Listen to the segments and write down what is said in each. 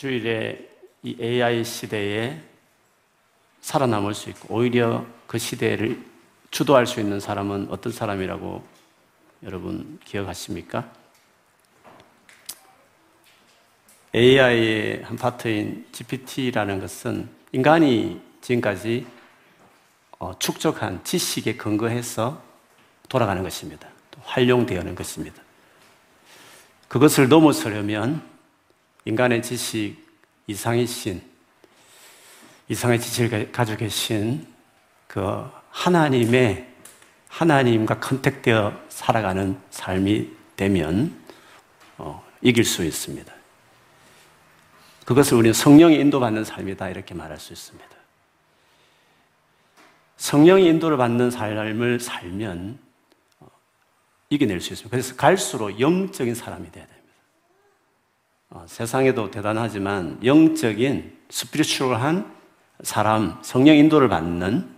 주일에 이 AI 시대에 살아남을 수 있고 오히려 그 시대를 주도할 수 있는 사람은 어떤 사람이라고 여러분 기억하십니까? AI의 한 파트인 GPT라는 것은 인간이 지금까지 어, 축적한 지식에 근거해서 돌아가는 것입니다. 활용되어는 것입니다. 그것을 넘어서려면 인간의 지식 이상의 신, 이상의 지식을 가지고 계신 그 하나님의 하나님과 컨택되어 살아가는 삶이 되면 어, 이길 수 있습니다. 그것을 우리는 성령의 인도받는 삶이다 이렇게 말할 수 있습니다. 성령의 인도를 받는 삶을 살면 어, 이겨낼 수 있습니다. 그래서 갈수록 영적인 사람이 돼야 됩니다. 어, 세상에도 대단하지만 영적인 스피리추얼한 사람, 성령 인도를 받는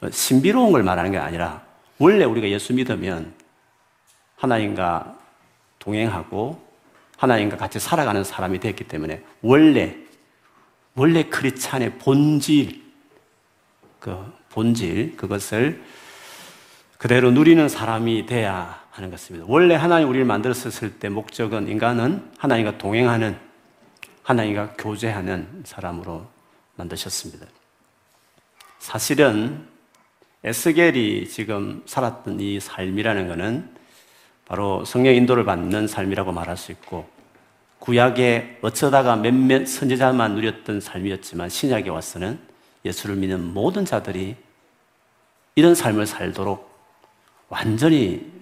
뭐 신비로운 걸 말하는 게 아니라 원래 우리가 예수 믿으면 하나님과 동행하고 하나님과 같이 살아가는 사람이 됐기 때문에 원래 원래 크리스찬의 본질 그 본질 그것을 그대로 누리는 사람이 돼야 하는 것입니다. 원래 하나님 우리를 만들었을 때 목적은 인간은 하나님과 동행하는 하나님과 교제하는 사람으로 만드셨습니다. 사실은 에스겔이 지금 살았던 이 삶이라는 것은 바로 성령 인도를 받는 삶이라고 말할 수 있고 구약에 어쩌다가 몇몇 선지자만 누렸던 삶이었지만 신약에 와서는 예수를 믿는 모든 자들이 이런 삶을 살도록 완전히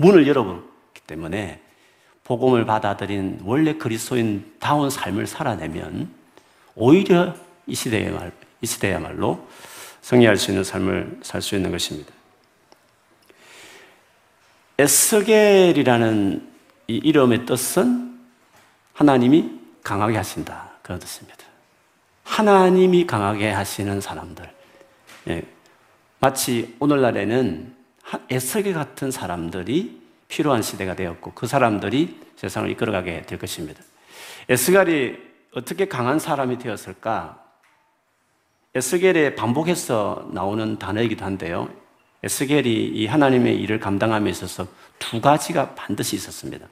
문을 열어버렸기 때문에 복음을 받아들인 원래 그리스도인 다운 삶을 살아내면 오히려 이 시대에 이 시대야말로 승리할 수 있는 삶을 살 수 있는 것입니다. 에스겔이라는 이 이름의 뜻은 하나님이 강하게 하신다. 그런 뜻입니다. 하나님이 강하게 하시는 사람들. 예, 마치 오늘날에는 에스겔 같은 사람들이 필요한 시대가 되었고 그 사람들이 세상을 이끌어가게 될 것입니다. 에스겔이 어떻게 강한 사람이 되었을까? 에스겔에 반복해서 나오는 단어이기도 한데요. 에스겔이 이 하나님의 일을 감당함에 있어서 두 가지가 반드시 있었습니다.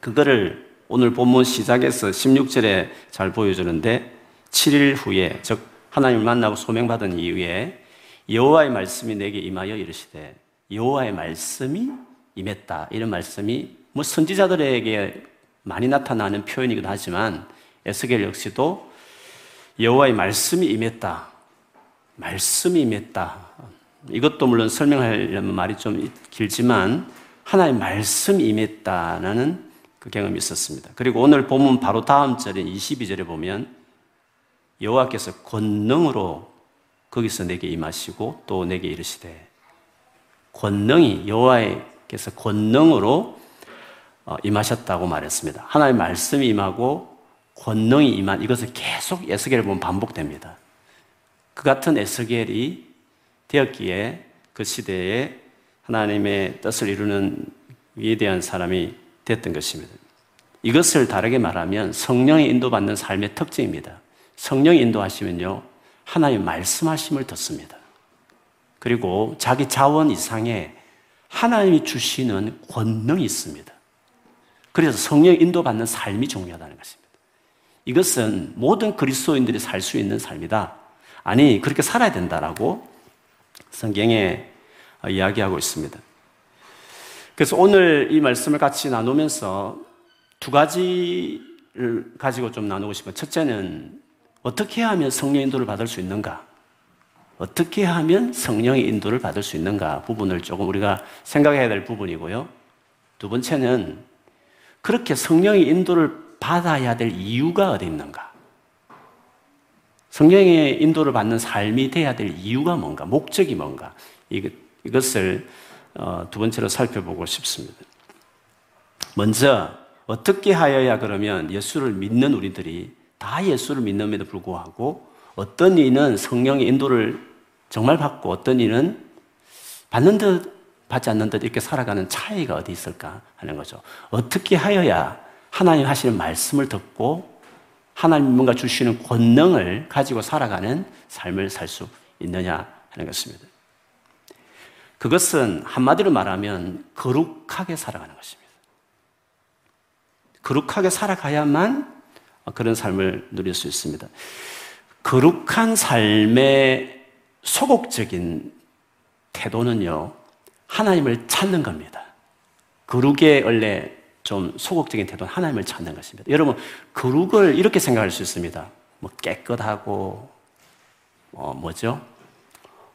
그거를 오늘 본문 시작에서 16절에 잘 보여주는데 7일 후에 즉 하나님을 만나고 소명받은 이후에 여호와의 말씀이 내게 임하여 이르시되 여호와의 말씀이 임했다 이런 말씀이 뭐 선지자들에게 많이 나타나는 표현이기도 하지만 에스겔 역시도 여호와의 말씀이 임했다. 말씀이 임했다. 이것도 물론 설명하려면 말이 좀 길지만 하나의 말씀이 임했다라는 그 경험이 있었습니다. 그리고 오늘 보면 바로 다음 절인 22절에 보면 여호와께서 권능으로 거기서 내게 임하시고 또 내게 이르시되 권능이 여호와께서 권능으로 어, 임하셨다고 말했습니다. 하나님의 말씀이 임하고 권능이 임한 이것을 계속 에스겔을 보면 반복됩니다. 그 같은 에스겔이 되었기에 그 시대에 하나님의 뜻을 이루는 위대한 사람이 됐던 것입니다. 이것을 다르게 말하면 성령의 인도받는 삶의 특징입니다. 성령이 인도하시면요, 하나님 말씀하심을 듣습니다. 그리고 자기 자원 이상의 하나님이 주시는 권능이 있습니다. 그래서 성령 인도받는 삶이 중요하다는 것입니다. 이것은 모든 그리스도인들이 살 수 있는 삶이다. 아니, 그렇게 살아야 된다라고 성경에 이야기하고 있습니다. 그래서 오늘 이 말씀을 같이 나누면서 두 가지를 가지고 좀 나누고 싶어요. 첫째는 어떻게 하면 성령 인도를 받을 수 있는가? 어떻게 하면 성령의 인도를 받을 수 있는가 부분을 조금 우리가 생각해야 될 부분이고요. 두 번째는 그렇게 성령의 인도를 받아야 될 이유가 어디 있는가? 성령의 인도를 받는 삶이 돼야 될 이유가 뭔가, 목적이 뭔가, 이것을 어, 두 번째로 살펴보고 싶습니다. 먼저, 어떻게 하여야 그러면 예수를 믿는 우리들이 다 예수를 믿는에도 불구하고 어떤 이는 성령의 인도를 정말 받고 어떤 이는 받는 듯 받지 않는 듯 이렇게 살아가는 차이가 어디 있을까 하는 거죠. 어떻게 하여야 하나님 하시는 말씀을 듣고 하나님 뭔가 주시는 권능을 가지고 살아가는 삶을 살 수 있느냐 하는 것입니다. 그것은 한마디로 말하면 거룩하게 살아가는 것입니다. 거룩하게 살아가야만 그런 삶을 누릴 수 있습니다. 거룩한 삶의 소극적인 태도는요, 하나님을 찾는 겁니다. 거룩의 원래 좀 소극적인 태도는 하나님을 찾는 것입니다. 여러분, 거룩을 이렇게 생각할 수 있습니다. 뭐 깨끗하고, 어, 뭐죠?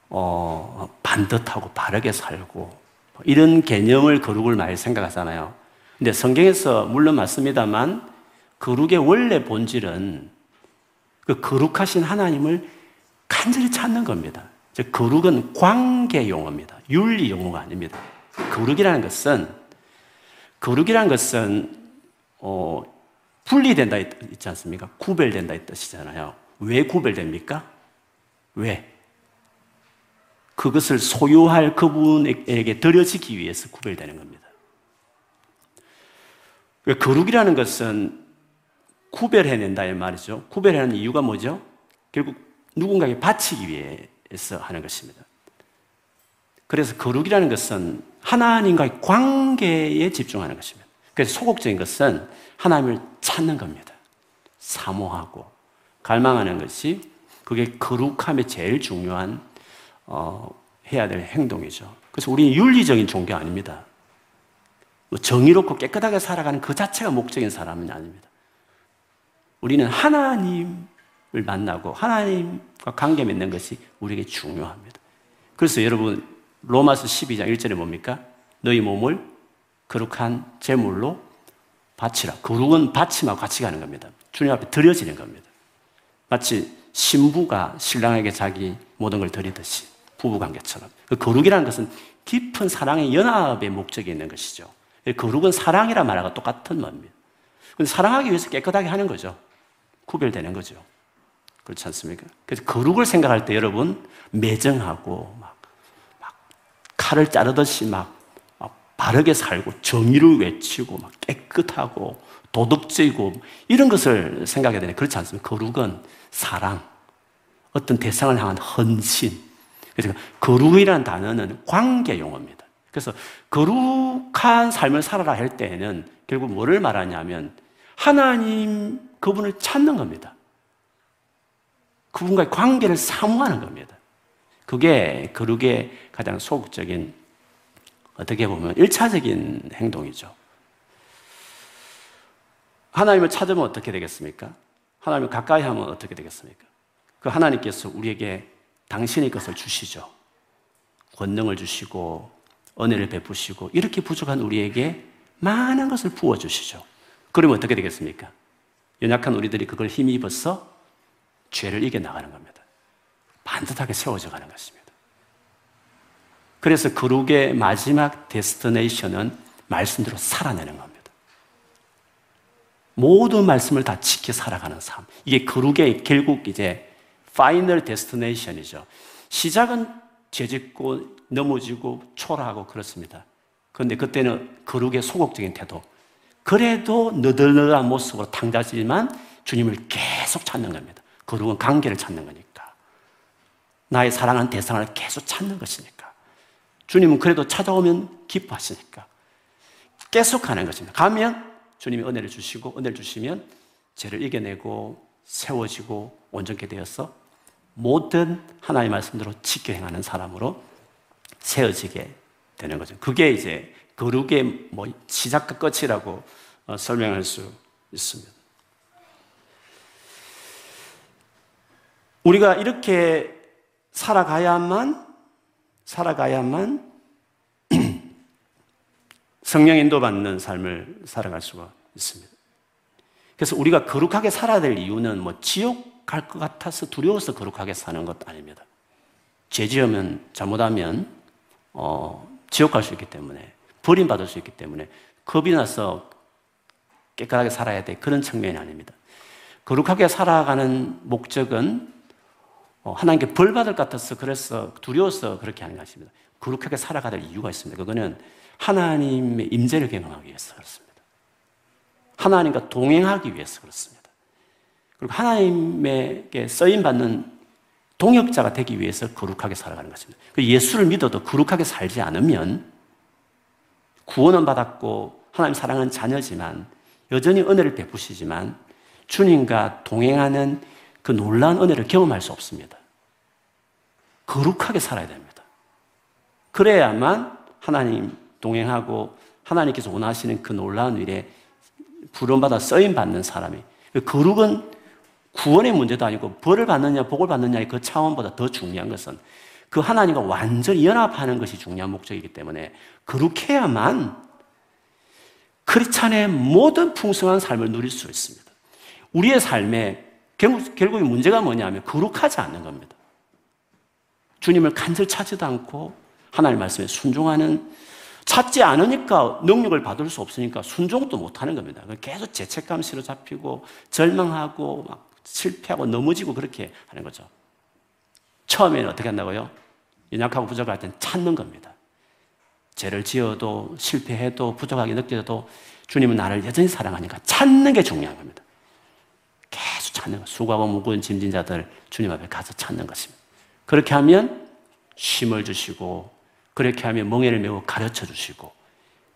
어, 반듯하고 바르게 살고, 뭐 이런 개념을 거룩을 많이 생각하잖아요. 근데 성경에서 물론 맞습니다만, 거룩의 원래 본질은 그 거룩하신 하나님을 간절히 찾는 겁니다. 즉, 거룩은 관계 용어입니다. 윤리 용어가 아닙니다. 거룩이라는 것은 거룩이란 것은 어, 분리된다 있지 않습니까? 구별된다 이 뜻이잖아요. 왜 구별됩니까? 왜? 그것을 소유할 그분에게 드려지기 위해서 구별되는 겁니다. 거룩이라는 것은 구별해낸다 이 말이죠. 구별하는 이유가 뭐죠? 결국 누군가에게 바치기 위해서 하는 것입니다. 그래서 거룩이라는 것은 하나님과의 관계에 집중하는 것입니다. 그래서 소극적인 것은 하나님을 찾는 겁니다. 사모하고 갈망하는 것이 그게 거룩함의 제일 중요한 어, 해야 될 행동이죠. 그래서 우리는 윤리적인 종교 아닙니다. 뭐 정의롭고 깨끗하게 살아가는 그 자체가 목적인 사람은 아닙니다. 우리는 하나님을 만나고 하나님과 관계 맺는 것이 우리에게 중요합니다. 그래서 여러분 로마서 12장 1절에 뭡니까? 너희 몸을 거룩한 제물로 바치라. 거룩은 바침하고 같이 가는 겁니다. 주님 앞에 드려지는 겁니다. 마치 신부가 신랑에게 자기 모든 걸 드리듯이 부부 관계처럼. 그 거룩이라는 것은 깊은 사랑의 연합의 목적이 있는 것이죠. 거룩은 사랑이란 말하고 똑같은 말입니다. 사랑하기 위해서 깨끗하게 하는 거죠. 구별되는 거죠. 그렇지 않습니까? 그래서 거룩을 생각할 때 여러분 매정하고 막 칼을 자르듯이 막, 바르게 살고 정의를 외치고 막 깨끗하고 도덕적이고 이런 것을 생각해야 되네. 그렇지 않습니까? 거룩은 사랑, 어떤 대상을 향한 헌신. 그래서 거룩이라는 단어는 관계 용어입니다. 그래서 거룩한 삶을 살아라 할 때에는 결국 뭐를 말하냐면 하나님 그분을 찾는 겁니다. 그분과의 관계를 사모하는 겁니다. 그게 거룩의 가장 소극적인 어떻게 보면 1차적인 행동이죠. 하나님을 찾으면 어떻게 되겠습니까? 하나님을 가까이 하면 어떻게 되겠습니까? 그 하나님께서 우리에게 당신의 것을 주시죠. 권능을 주시고 은혜를 베푸시고 이렇게 부족한 우리에게 많은 것을 부어 주시죠. 그러면 어떻게 되겠습니까? 연약한 우리들이 그걸 힘입어서 죄를 이겨 나가는 겁니다. 반듯하게 세워져 가는 것입니다. 그래서 거룩의 마지막 데스티네이션은 말씀대로 살아내는 겁니다. 모든 말씀을 다 지켜 살아가는 삶. 이게 거룩의 결국 이제 final destination이죠. 시작은 죄짓고 넘어지고 초라하고 그렇습니다. 그런데 그때는 거룩의 소극적인 태도. 그래도 너덜너덜한 모습으로 탕자지만 주님을 계속 찾는 겁니다. 거룩은 관계를 찾는 거니까. 나의 사랑하는 대상을 계속 찾는 것이니까. 주님은 그래도 찾아오면 기뻐하시니까. 계속 하는 것입니다. 가면 주님이 은혜를 주시고, 은혜를 주시면 죄를 이겨내고, 세워지고, 온전케 되어서 모든 하나님의 말씀대로 지켜 행하는 사람으로 세워지게 되는 거죠. 그게 이제 거룩의 뭐 시작과 끝이라고 어, 설명할 수 있습니다. 우리가 이렇게 살아가야만, 살아가야만 성령 인도받는 삶을 살아갈 수가 있습니다. 그래서 우리가 거룩하게 살아야 될 이유는 뭐 지옥 갈 것 같아서 두려워서 거룩하게 사는 것 아닙니다. 죄 지으면, 잘못하면, 어, 지옥 갈 수 있기 때문에, 버림받을 수 있기 때문에, 겁이 나서 깨끗하게 살아야 돼. 그런 측면이 아닙니다. 거룩하게 살아가는 목적은 어, 하나님께 벌 받을 것 같아서 그래서 두려워서 그렇게 하는 것입니다. 거룩하게 살아가야 될 이유가 있습니다. 그거는 하나님의 임재를 경험하기 위해서 그렇습니다. 하나님과 동행하기 위해서 그렇습니다. 그리고 하나님에게 쓰임 받는 동역자가 되기 위해서 거룩하게 살아가는 것입니다. 그 예수를 믿어도 거룩하게 살지 않으면 구원은 받았고 하나님 사랑하는 자녀지만 여전히 은혜를 베푸시지만 주님과 동행하는 그 놀라운 은혜를 경험할 수 없습니다. 거룩하게 살아야 됩니다. 그래야만 하나님 동행하고 하나님께서 원하시는 그 놀라운 일에 부름받아 쓰임 받는 사람이 그 거룩은 구원의 문제도 아니고 벌을 받느냐 복을 받느냐의 그 차원보다 더 중요한 것은 그 하나님과 완전히 연합하는 것이 중요한 목적이기 때문에 거룩해야만 크리스찬의 모든 풍성한 삶을 누릴 수 있습니다. 우리의 삶에 결국, 결국에 문제가 뭐냐면 거룩하지 않는 겁니다. 주님을 간절 찾지도 않고 하나님 말씀에 순종하는 찾지 않으니까 능력을 받을 수 없으니까 순종도 못 하는 겁니다. 계속 죄책감 시로 잡히고 절망하고 막 실패하고 넘어지고 그렇게 하는 거죠. 처음에는 어떻게 한다고요? 연약하고 부족할 땐 찾는 겁니다. 죄를 지어도 실패해도 부족하게 느껴도 주님은 나를 여전히 사랑하니까 찾는 게 중요한 겁니다. 계속 찾는 거. 수고하고 무거운 짐진 자들 주님 앞에 가서 찾는 것입니다. 그렇게 하면 쉼을 주시고 그렇게 하면 멍해를 메고 가르쳐 주시고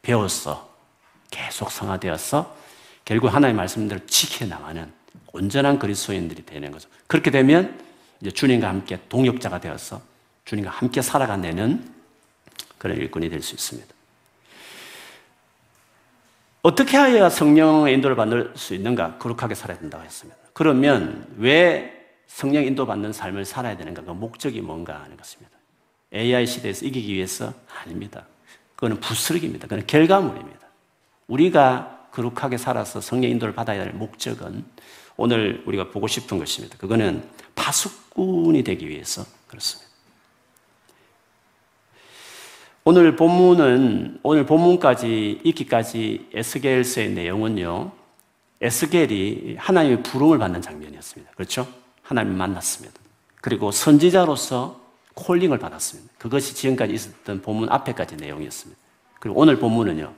배웠어. 계속 성화되어서 결국 하나님의 말씀대로 지켜 나가는 온전한 그리스도인들이 되는 거죠. 그렇게 되면 이제 주님과 함께 동역자가 되어서 주님과 함께 살아가는 그런 일꾼이 될 수 있습니다. 어떻게 하여야 성령의 인도를 받을 수 있는가? 거룩하게 살아야 된다고 했습니다. 그러면 왜 성령 인도 받는 삶을 살아야 되는가? 그 목적이 뭔가 하는 것입니다. AI 시대에서 이기기 위해서 아닙니다. 그거는 부스러기입니다. 그건 결과물입니다. 우리가 거룩하게 살아서 성령 인도를 받아야 할 목적은 오늘 우리가 보고 싶은 것입니다. 그거는 파수꾼이 되기 위해서 그렇습니다. 오늘 본문은 오늘 본문까지 읽기까지 에스겔서의 내용은요. 에스겔이 하나님의 부름을 받는 장면이었습니다. 그렇죠? 하나님 만났습니다. 그리고 선지자로서 콜링을 받았습니다. 그것이 지금까지 있었던 본문 앞에까지 내용이었습니다. 그리고 오늘 본문은요.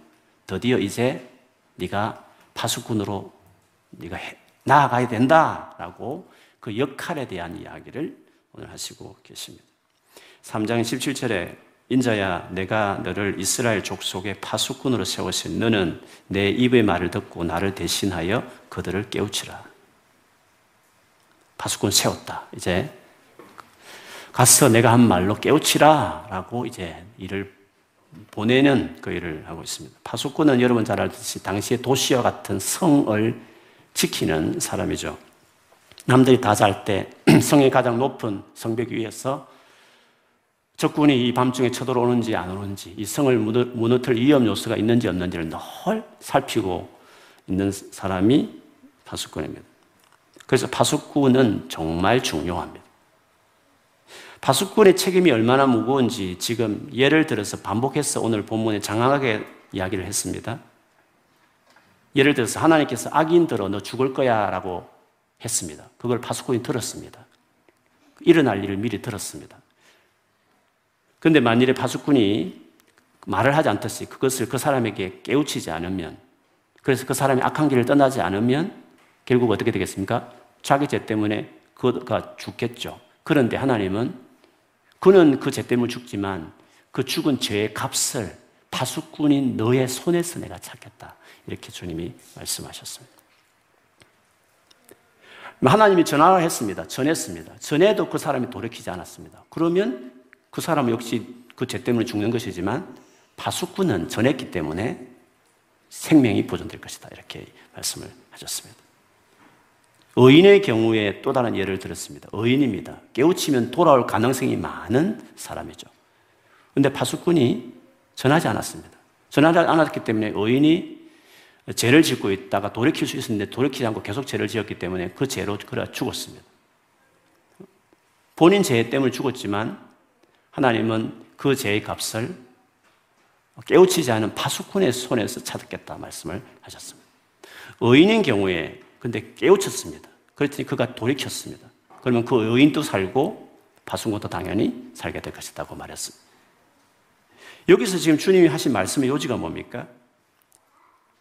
드디어 이제 네가 파수꾼으로 네가 나아가야 된다라고 그 역할에 대한 이야기를 오늘 하시고 계십니다. 3장 17절에 인자야 내가 너를 이스라엘 족속의 파수꾼으로 세웠으니 너는 내 입의 말을 듣고 나를 대신하여 그들을 깨우치라. 파수꾼 세웠다. 이제 가서 내가 한 말로 깨우치라 라고 이제 일을 보내는 그 일을 하고 있습니다. 파수꾼은 여러분 잘 알듯이 당시의 도시와 같은 성을 지키는 사람이죠. 남들이 다 잘 때 성의 가장 높은 성벽 위에서 적군이 이 밤중에 쳐들어오는지 안 오는지 이 성을 무너뜨 위험 요소가 있는지 없는지를 늘 살피고 있는 사람이 파수꾼입니다. 그래서 파수꾼은 정말 중요합니다. 파수꾼의 책임이 얼마나 무거운지 지금 예를 들어서 반복해서 오늘 본문에 장황하게 이야기를 했습니다. 예를 들어서 하나님께서 악인들어 너 죽을 거야 라고 했습니다. 그걸 파수꾼이 들었습니다. 일어날 일을 미리 들었습니다. 그런데 만일에 파수꾼이 말을 하지 않듯이 그것을 그 사람에게 깨우치지 않으면 그래서 그 사람이 악한 길을 떠나지 않으면 결국 어떻게 되겠습니까? 자기 죄 때문에 그가 죽겠죠. 그런데 하나님은 그는 그 죄 때문에 죽지만 그 죽은 죄의 값을 파수꾼인 너의 손에서 내가 찾겠다. 이렇게 주님이 말씀하셨습니다. 하나님이 전화를 했습니다. 전했습니다. 전해도 그 사람이 돌이키지 않았습니다. 그러면 그 사람은 역시 그 죄 때문에 죽는 것이지만 파수꾼은 전했기 때문에 생명이 보존될 것이다. 이렇게 말씀을 하셨습니다. 의인의 경우에 또 다른 예를 들었습니다. 의인입니다. 깨우치면 돌아올 가능성이 많은 사람이죠. 근데 파수꾼이 전하지 않았습니다. 전하지 않았기 때문에 의인이 죄를 짓고 있다가 돌이킬 수 있었는데 돌이키지 않고 계속 죄를 지었기 때문에 그 죄로 그래 죽었습니다. 본인 죄 때문에 죽었지만 하나님은 그 죄의 값을 깨우치지 않은 파수꾼의 손에서 찾겠다 말씀을 하셨습니다. 의인인 경우에 근데 깨우쳤습니다. 그랬더니 그가 돌이켰습니다. 그러면 그 의인도 살고 파수꾼도 당연히 살게 될 것이라고 말했습니다. 여기서 지금 주님이 하신 말씀의 요지가 뭡니까?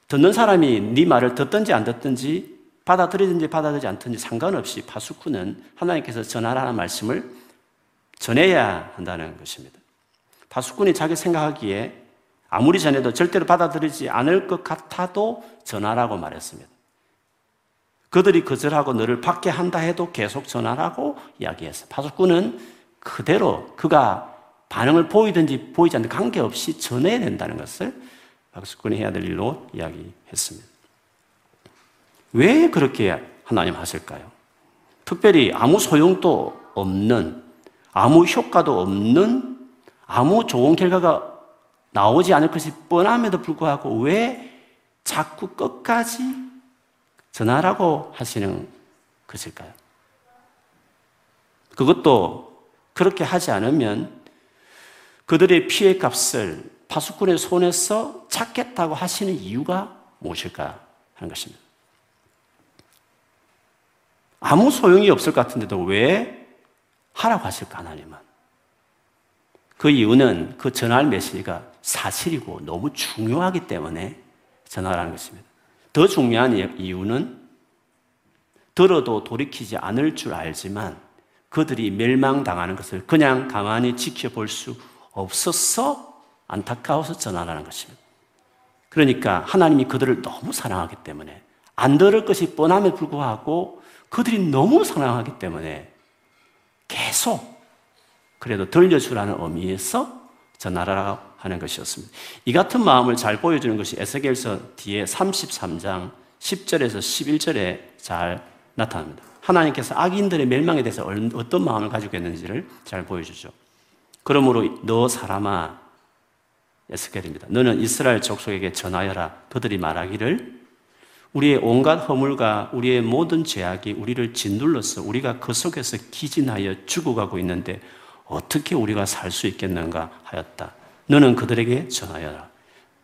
듣는 사람이 네 말을 듣든지 안 듣든지 받아들이든지 받아들이지 않든지 상관없이 파수꾼은 하나님께서 전하라는 말씀을 전해야 한다는 것입니다. 파수꾼이 자기 생각하기에 아무리 전해도 절대로 받아들이지 않을 것 같아도 전하라고 말했습니다. 그들이 거절하고 너를 받게 한다 해도 계속 전하라고 이야기했어요. 파수꾼은 그대로 그가 반응을 보이든지 보이지 않든 관계없이 전해야 된다는 것을 파수꾼이 해야 될 일로 이야기했습니다. 왜 그렇게 하나님 하실까요? 특별히 아무 소용도 없는, 아무 효과도 없는, 아무 좋은 결과가 나오지 않을 것이 뻔함에도 불구하고 왜 자꾸 끝까지 전하라고 하시는 것일까요? 그것도 그렇게 하지 않으면 그들의 피해 값을 파수꾼의 손에서 찾겠다고 하시는 이유가 무엇일까 하는 것입니다. 아무 소용이 없을 것 같은데도 왜 하라고 하실까, 하나님은? 그 이유는 그 전할 메시지가 사실이고 너무 중요하기 때문에 전하라는 것입니다. 더 중요한 이유는 들어도 돌이키지 않을 줄 알지만 그들이 멸망당하는 것을 그냥 가만히 지켜볼 수 없어서 안타까워서 전하라는 것입니다. 그러니까 하나님이 그들을 너무 사랑하기 때문에 안 들을 것이 뻔함에 불구하고 그들이 너무 사랑하기 때문에 계속 그래도 들려주라는 의미에서 전하라고 하는 것이었습니다. 이 같은 마음을 잘 보여주는 것이 에스겔서 뒤에 33장 10절에서 11절에 잘 나타납니다. 하나님께서 악인들의 멸망에 대해서 어떤 마음을 가지고 있는지를 잘 보여주죠. 그러므로 너 사람아 에스겔입니다. 너는 이스라엘 족속에게 전하여라. 그들이 말하기를 우리의 온갖 허물과 우리의 모든 죄악이 우리를 짓눌러서 우리가 그 속에서 기진하여 죽어가고 있는데 어떻게 우리가 살 수 있겠는가 하였다. 너는 그들에게 전하여라.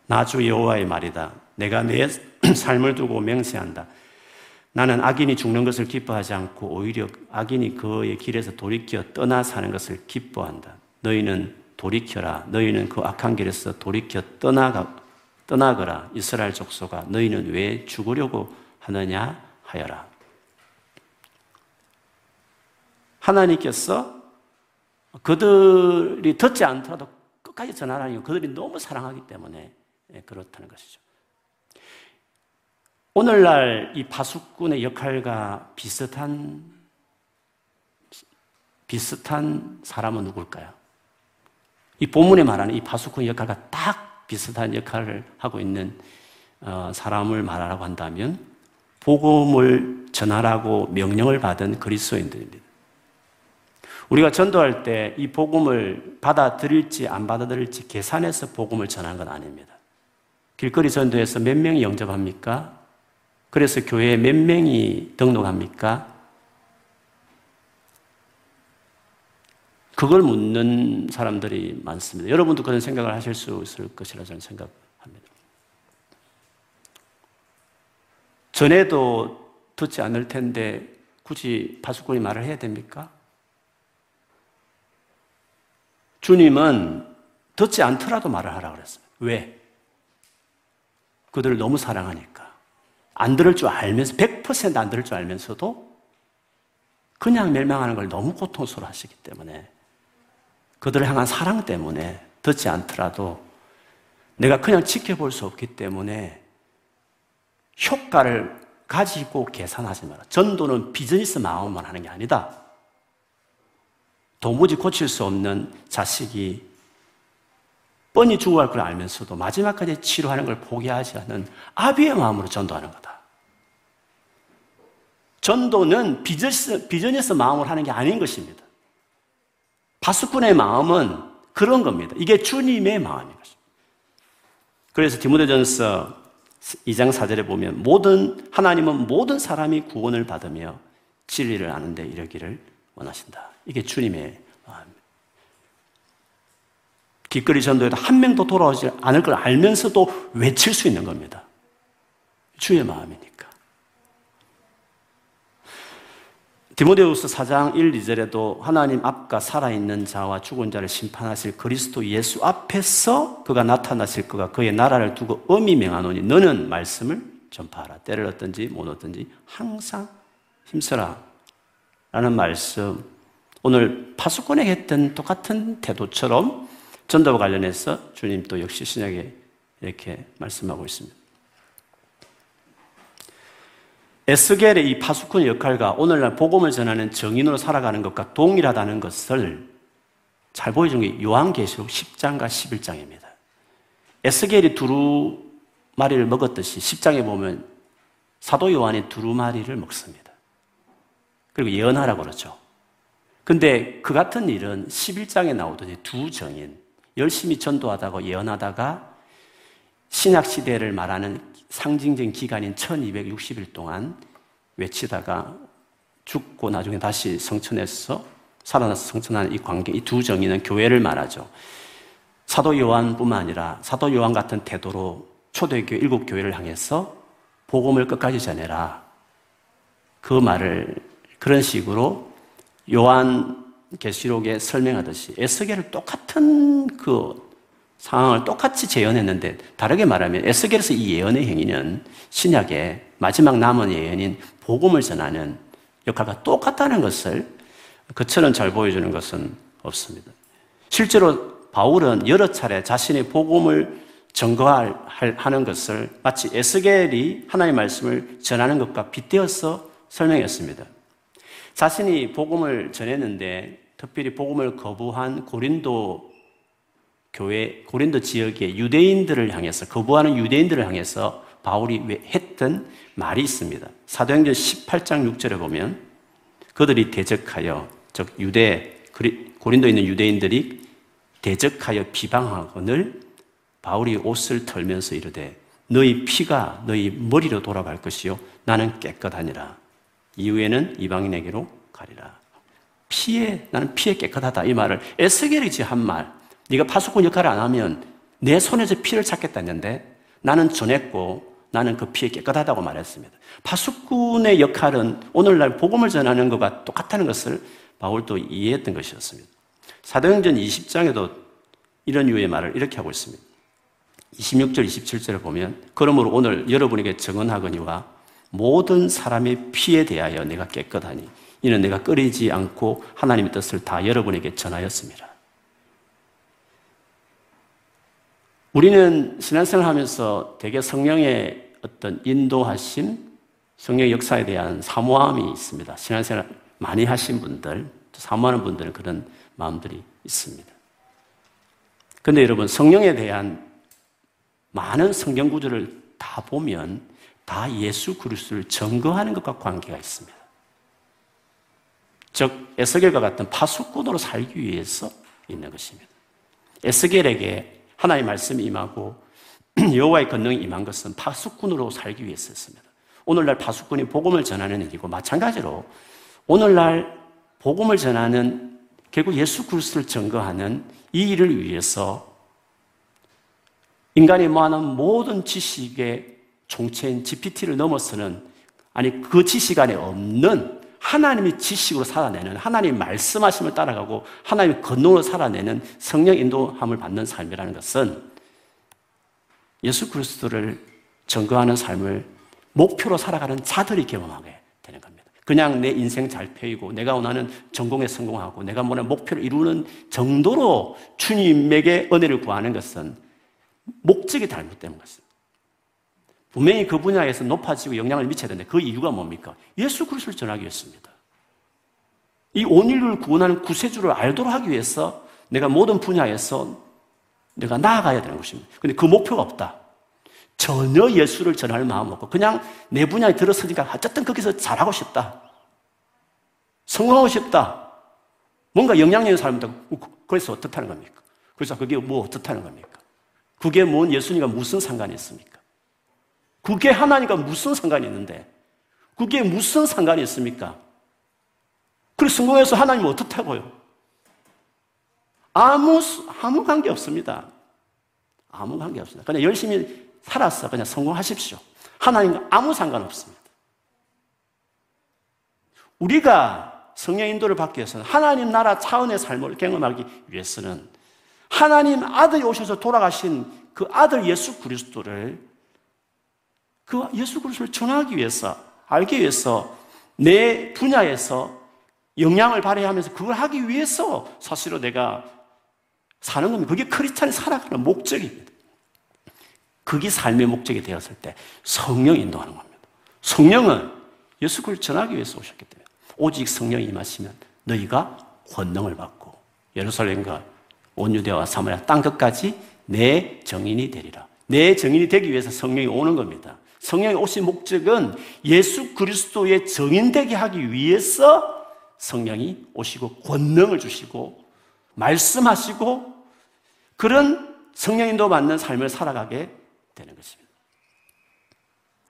나주 여호와의 말이다. 내가 내 삶을 두고 맹세한다. 나는 악인이 죽는 것을 기뻐하지 않고 오히려 악인이 그의 길에서 돌이켜 떠나 사는 것을 기뻐한다. 너희는 돌이켜라. 너희는 그 악한 길에서 돌이켜 떠나가 떠나거라 이스라엘 족속아 너희는 왜 죽으려고 하느냐 하여라. 하나님께서 그들이 듣지 않더라도 끝까지 전하라는 그들이 너무 사랑하기 때문에 예, 그렇다는 것이죠. 오늘날 이 파수꾼의 역할과 비슷한 비슷한 사람은 누굴까요? 이 본문에 말하는 이 파수꾼의 역할과 딱 비슷한 역할을 하고 있는 어, 사람을 말하라고 한다면 복음을 전하라고 명령을 받은 그리스도인들입니다. 우리가 전도할 때 이 복음을 받아들일지 안 받아들일지 계산해서 복음을 전하는 건 아닙니다. 길거리 전도에서 몇 명이 영접합니까? 그래서 교회에 몇 명이 등록합니까? 그걸 묻는 사람들이 많습니다. 여러분도 그런 생각을 하실 수 있을 것이라 저는 생각합니다. 전에도 듣지 않을 텐데 굳이 파수꾼이 말을 해야 됩니까? 주님은 듣지 않더라도 말을 하라 그랬어요. 왜? 그들을 너무 사랑하니까. 안 들을 줄 알면서, 100%안 들을 줄 알면서도 그냥 멸망하는 걸 너무 고통스러워 하시기 때문에 그들을 향한 사랑 때문에 듣지 않더라도 내가 그냥 지켜볼 수 없기 때문에 효과를 가지고 계산하지 마라. 전도는 비즈니스 마음만 하는 게 아니다. 도무지 고칠 수 없는 자식이 뻔히 죽어갈 걸 알면서도 마지막까지 치료하는 걸 포기하지 않는 아비의 마음으로 전도하는 거다. 전도는 비즈니스, 비즈니스 마음으로 하는 게 아닌 것입니다. 파수꾼의 마음은 그런 겁니다. 이게 주님의 마음인 것입니다. 그래서 디모데전서 2장 4절에 보면 모든 하나님은 모든 사람이 구원을 받으며 진리를 아는데 이르기를 원하신다. 이게 주님의. 길거리 전도에도 한 명도 돌아오지 않을 걸 알면서도 외칠 수 있는 겁니다. 주의 마음이니까. 디모데후서 4장 1, 2절에도 하나님 앞과 살아있는 자와 죽은 자를 심판하실 그리스도 예수 앞에서 그가 나타나실 그가 그의 나라를 두고 엄히 명하노니 너는 말씀을 전파하라. 때를 얻든지 못 얻든지 항상 힘써라. 라는 말씀. 오늘 파수꾼에게 했던 똑같은 태도처럼 전도와 관련해서 주님 또 역시 신약에 이렇게 말씀하고 있습니다. 에스겔의 이 파수꾼의 역할과 오늘날 복음을 전하는 정인으로 살아가는 것과 동일하다는 것을 잘 보여준 게 요한계시록 10장과 11장입니다. 에스겔이 두루 마리를 먹었듯이 10장에 보면 사도 요한이 두루 마리를 먹습니다. 그리고 예언하라고 그러죠. 근데 그 같은 일은 11장에 나오더니 두 정인, 열심히 전도하다가 예언하다가 신약 시대를 말하는 상징적인 기간인 1260일 동안 외치다가 죽고 나중에 다시 성천에서 살아나서 성천하는 이 관계, 이두 정의는 교회를 말하죠. 사도 요한뿐만 아니라 사도 요한 같은 태도로 초대교 일곱 교회를 향해서 복음을 끝까지 전해라. 그 말을 그런 식으로 요한 계시록에 설명하듯이 에스겔을 똑같은 그 상황을 똑같이 재현했는데 다르게 말하면 에스겔에서 이 예언의 행위는 신약의 마지막 남은 예언인 복음을 전하는 역할과 똑같다는 것을 그처럼 잘 보여주는 것은 없습니다. 실제로 바울은 여러 차례 자신의 복음을 증거하는 것을 마치 에스겔이 하나님의 말씀을 전하는 것과 빗대어서 설명했습니다. 자신이 복음을 전했는데 특별히 복음을 거부한 고린도 교회 고린도 지역의 유대인들을 향해서 거부하는 유대인들을 향해서 바울이 했던 말이 있습니다. 사도행전 18장 6절에 보면 그들이 대적하여 즉 유대 고린도에 있는 유대인들이 대적하여 비방하거늘 바울이 옷을 털면서 이르되 너희 피가 너희 머리로 돌아갈 것이요 나는 깨끗하니라 이후에는 이방인에게로 가리라 피에 나는 피에 깨끗하다 이 말을 에스겔이 한 말. 네가 파수꾼 역할을 안 하면 내 손에서 피를 찾겠다 했는데 나는 전했고 나는 그 피에 깨끗하다고 말했습니다. 파수꾼의 역할은 오늘날 복음을 전하는 것과 똑같다는 것을 바울도 이해했던 것이었습니다. 사도행전 20장에도 이런 유의 말을 이렇게 하고 있습니다. 26절, 27절을 보면 그러므로 오늘 여러분에게 증언하거니와 모든 사람의 피에 대하여 내가 깨끗하니 이는 내가 끓이지 않고 하나님의 뜻을 다 여러분에게 전하였습니다. 우리는 신앙생활 하면서 대개 성령의 어떤 인도하심, 성령 역사에 대한 사모함이 있습니다. 신앙생활 많이 하신 분들, 사모하는 분들은 그런 마음들이 있습니다. 근데 여러분, 성령에 대한 많은 성경 구조를 다 보면 다 예수 그리스도를 증거하는 것과 관계가 있습니다. 즉 에스겔과 같은 파수꾼으로 살기 위해서 있는 것입니다. 에스겔에게 하나님의 말씀이 임하고 여호와의 권능이 임한 것은 파수꾼으로 살기 위해서였습니다. 오늘날 파수꾼이 복음을 전하는 일이고 마찬가지로 오늘날 복음을 전하는 결국 예수 그리스도를 증거하는 이 일을 위해서 인간이 모아놓은 모든 지식의 총체인 GPT를 넘어서는 아니 그 지식 안에 없는 하나님의 지식으로 살아내는 하나님 말씀하심을 따라가고 하나님의 권능으로 살아내는 성령 인도함을 받는 삶이라는 것은 예수 그리스도를 증거하는 삶을 목표로 살아가는 자들이 경험하게 되는 겁니다. 그냥 내 인생 잘 펴이고 내가 원하는 전공에 성공하고 내가 원하는 목표를 이루는 정도로 주님에게 은혜를 구하는 것은 목적이 잘못된 것입니다. 분명히 그 분야에서 높아지고 영향을 미쳐야 되는데 그 이유가 뭡니까? 예수 그리스도를 전하기 위해서입니다. 이 온인류를 구원하는 구세주를 알도록 하기 위해서 내가 모든 분야에서 내가 나아가야 되는 것입니다. 근데 그 목표가 없다. 전혀 예수를 전할 마음 없고 그냥 내 분야에 들어서니까 어쨌든 거기서 잘하고 싶다. 성공하고 싶다. 뭔가 영향력 있는 사람이다. 그래서 어떻다는 겁니까? 그래서 그게 뭐 어떻다는 겁니까? 그게 뭔 예수님과 무슨 상관이 있습니까? 그게 하나님과 무슨 상관이 있는데? 그게 무슨 상관이 있습니까? 그래서 성공해서 하나님 어떻다고요? 아무, 아무 관계 없습니다. 아무 관계 없습니다. 그냥 열심히 살았어. 그냥 성공하십시오. 하나님과 아무 상관없습니다. 우리가 성령 인도를 받기 위해서는 하나님 나라 차원의 삶을 경험하기 위해서는 하나님 아들이 오셔서 돌아가신 그 아들 예수 그리스도를 그 예수 그리스도를 전하기 위해서, 알기 위해서 내 분야에서 영향을 발휘하면서 그걸 하기 위해서 사실은 내가 사는 겁니다. 그게 크리스찬이 살아가는 목적입니다. 그게 삶의 목적이 되었을 때 성령이 인도하는 겁니다. 성령은 예수 그리스도를 전하기 위해서 오셨기 때문에 오직 성령이 임하시면 너희가 권능을 받고 예루살렘과 온 유대와 사마리아 땅 끝까지 내 정인이 되리라. 내 정인이 되기 위해서 성령이 오는 겁니다. 성령이 오신 목적은 예수 그리스도의 정인되게 하기 위해서 성령이 오시고 권능을 주시고 말씀하시고 그런 성령인도 받는 삶을 살아가게 되는 것입니다.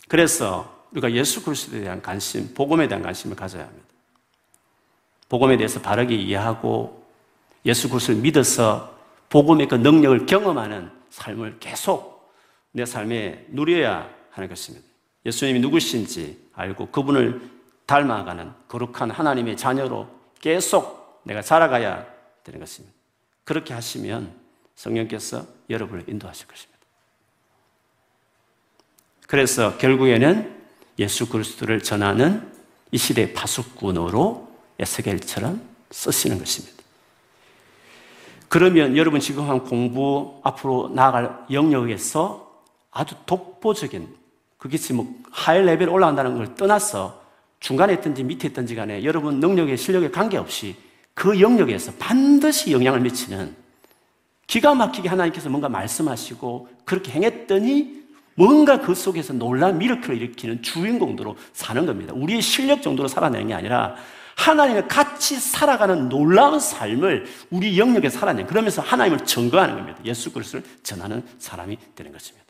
그래서 우리가 예수 그리스도에 대한 관심, 복음에 대한 관심을 가져야 합니다. 복음에 대해서 바르게 이해하고 예수 그리스도를 믿어서 복음의 그 능력을 경험하는 삶을 계속 내 삶에 누려야 하는 것입니다. 예수님이 누구신지 알고 그분을 닮아가는 거룩한 하나님의 자녀로 계속 내가 살아가야 되는 것입니다. 그렇게 하시면 성령께서 여러분을 인도하실 것입니다. 그래서 결국에는 예수 그리스도를 전하는 이 시대의 파수꾼으로 에스겔처럼 쓰시는 것입니다. 그러면 여러분 지금 한 공부 앞으로 나아갈 영역에서 아주 독보적인 그게 지금 뭐 high level 올라간다는 걸 떠나서 중간에 있든지 밑에 있든지 간에 여러분 능력에 실력에 관계없이 그 영역에서 반드시 영향을 미치는 기가 막히게 하나님께서 뭔가 말씀하시고 그렇게 행했더니 뭔가 그 속에서 놀라운 miracle을 일으키는 주인공으로 사는 겁니다. 우리의 실력 정도로 살아내는 게 아니라 하나님과 같이 살아가는 놀라운 삶을 우리 영역에 살아내 그러면서 하나님을 증거하는 겁니다. 예수 그리스도를 전하는 사람이 되는 것입니다.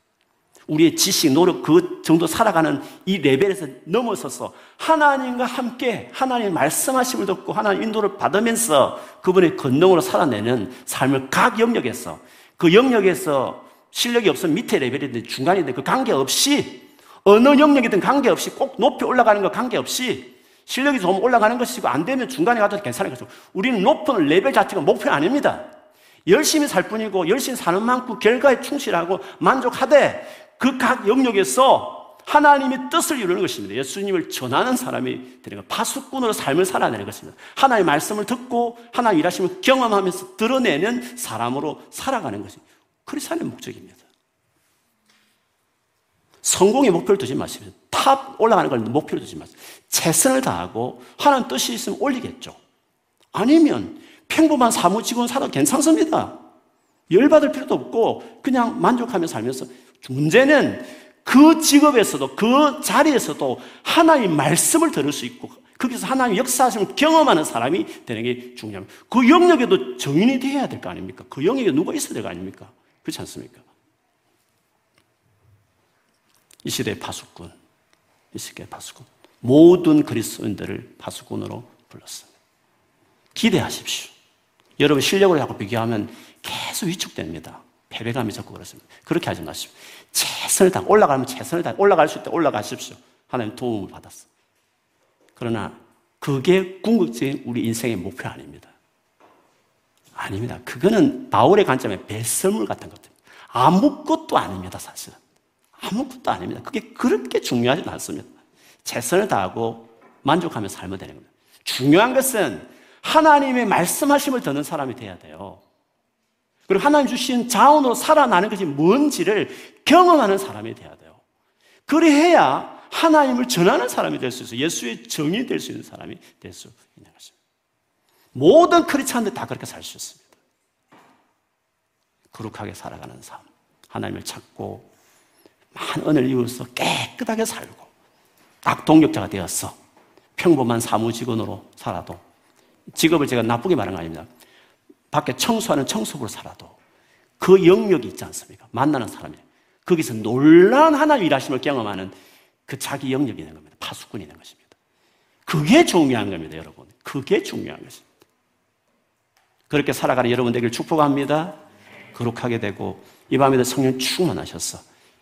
우리의 지식, 노력 그 정도 살아가는 이 레벨에서 넘어서서 하나님과 함께 하나님 말씀하심을 듣고 하나님 인도를 받으면서 그분의 건능으로 살아내는 삶을 각 영역에서 그 영역에서 실력이 없으면 밑에 레벨이든 중간이든 그 관계없이 어느 영역이든 관계없이 꼭 높이 올라가는 거 관계없이 실력이 좀 올라가는 것이고 안 되면 중간에 가도 괜찮은 것이고 우리는 높은 레벨 자체가 목표 아닙니다. 열심히 살 뿐이고 열심히 사는 만큼 결과에 충실하고 만족하되 그 각 영역에서 하나님의 뜻을 이루는 것입니다. 예수님을 전하는 사람이 되는 것. 파수꾼으로 삶을 살아내는 것입니다. 하나님의 말씀을 듣고 하나님 일하심을 경험하면서 드러내는 사람으로 살아가는 것입니다. 크리스찬의 목적입니다. 성공의 목표를 두지 마시면 탑 올라가는 걸 목표로 두지 마세요. 최선을 다하고 하나님 뜻이 있으면 올리겠죠. 아니면 평범한 사무직원 살아도 괜찮습니다. 열받을 필요도 없고 그냥 만족하며 살면서 문제는 그 직업에서도 그 자리에서도 하나님 말씀을 들을 수 있고 거기서 하나님 역사하심을 경험하는 사람이 되는 게 중요합니다. 그 영역에도 증인이 되어야 될 거 아닙니까? 그 영역에 누가 있어야 될 거 아닙니까? 그렇지 않습니까? 이 시대의 파수꾼, 이 시대의 파수꾼. 모든 그리스도인들을 파수꾼으로 불렀습니다. 기대하십시오. 여러분 실력으로 자꾸 비교하면 계속 위축됩니다. 패배감이 자꾸 그렇습니다. 그렇게 하지 마십시오. 최선을 다 올라가면 최선을 다 올라갈 수 있다 올라가십시오. 하나님 도움을 받았어. 그러나 그게 궁극적인 우리 인생의 목표 아닙니다. 아닙니다. 그거는 바울의 관점에 배설물 같은 것들. 아무것도 아닙니다, 사실은. 아무것도 아닙니다. 그게 그렇게 중요하지 않습니다. 최선을 다하고 만족하며 살면 되는 겁니다. 중요한 것은 하나님의 말씀하심을 듣는 사람이 돼야 돼요. 그리고 하나님 주신 자원으로 살아나는 것이 뭔지를 경험하는 사람이 돼야 돼요. 그래야 하나님을 전하는 사람이 될 수 있어요. 예수의 정이 될 수 있는 사람이 될 수 있는 것입니다. 모든 크리스찬들 다 그렇게 살 수 있습니다. 거룩하게 살아가는 삶. 하나님을 찾고 많은 은혜를 이루어서 깨끗하게 살고 악동력자가 되었어. 평범한 사무직원으로 살아도 직업을 제가 나쁘게 말한 거 아닙니다. 밖에 청소하는 청소부로 살아도 그 영역이 있지 않습니까? 만나는 사람이 거기서 놀라운 하나님 일하심을 경험하는 그 자기 영역이 있는 겁니다. 파수꾼이 있는 것입니다. 그게 중요한 겁니다, 여러분. 그게 중요한 것입니다. 그렇게 살아가는 여러분 되길 축복합니다. 거룩하게 되고 이 밤에도 성령 충만하셔서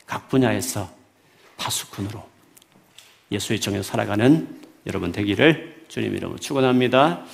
각 분야에서 파수꾼으로 예수의 정에 살아가는 여러분 되기를 주님 이름으로 축원합니다.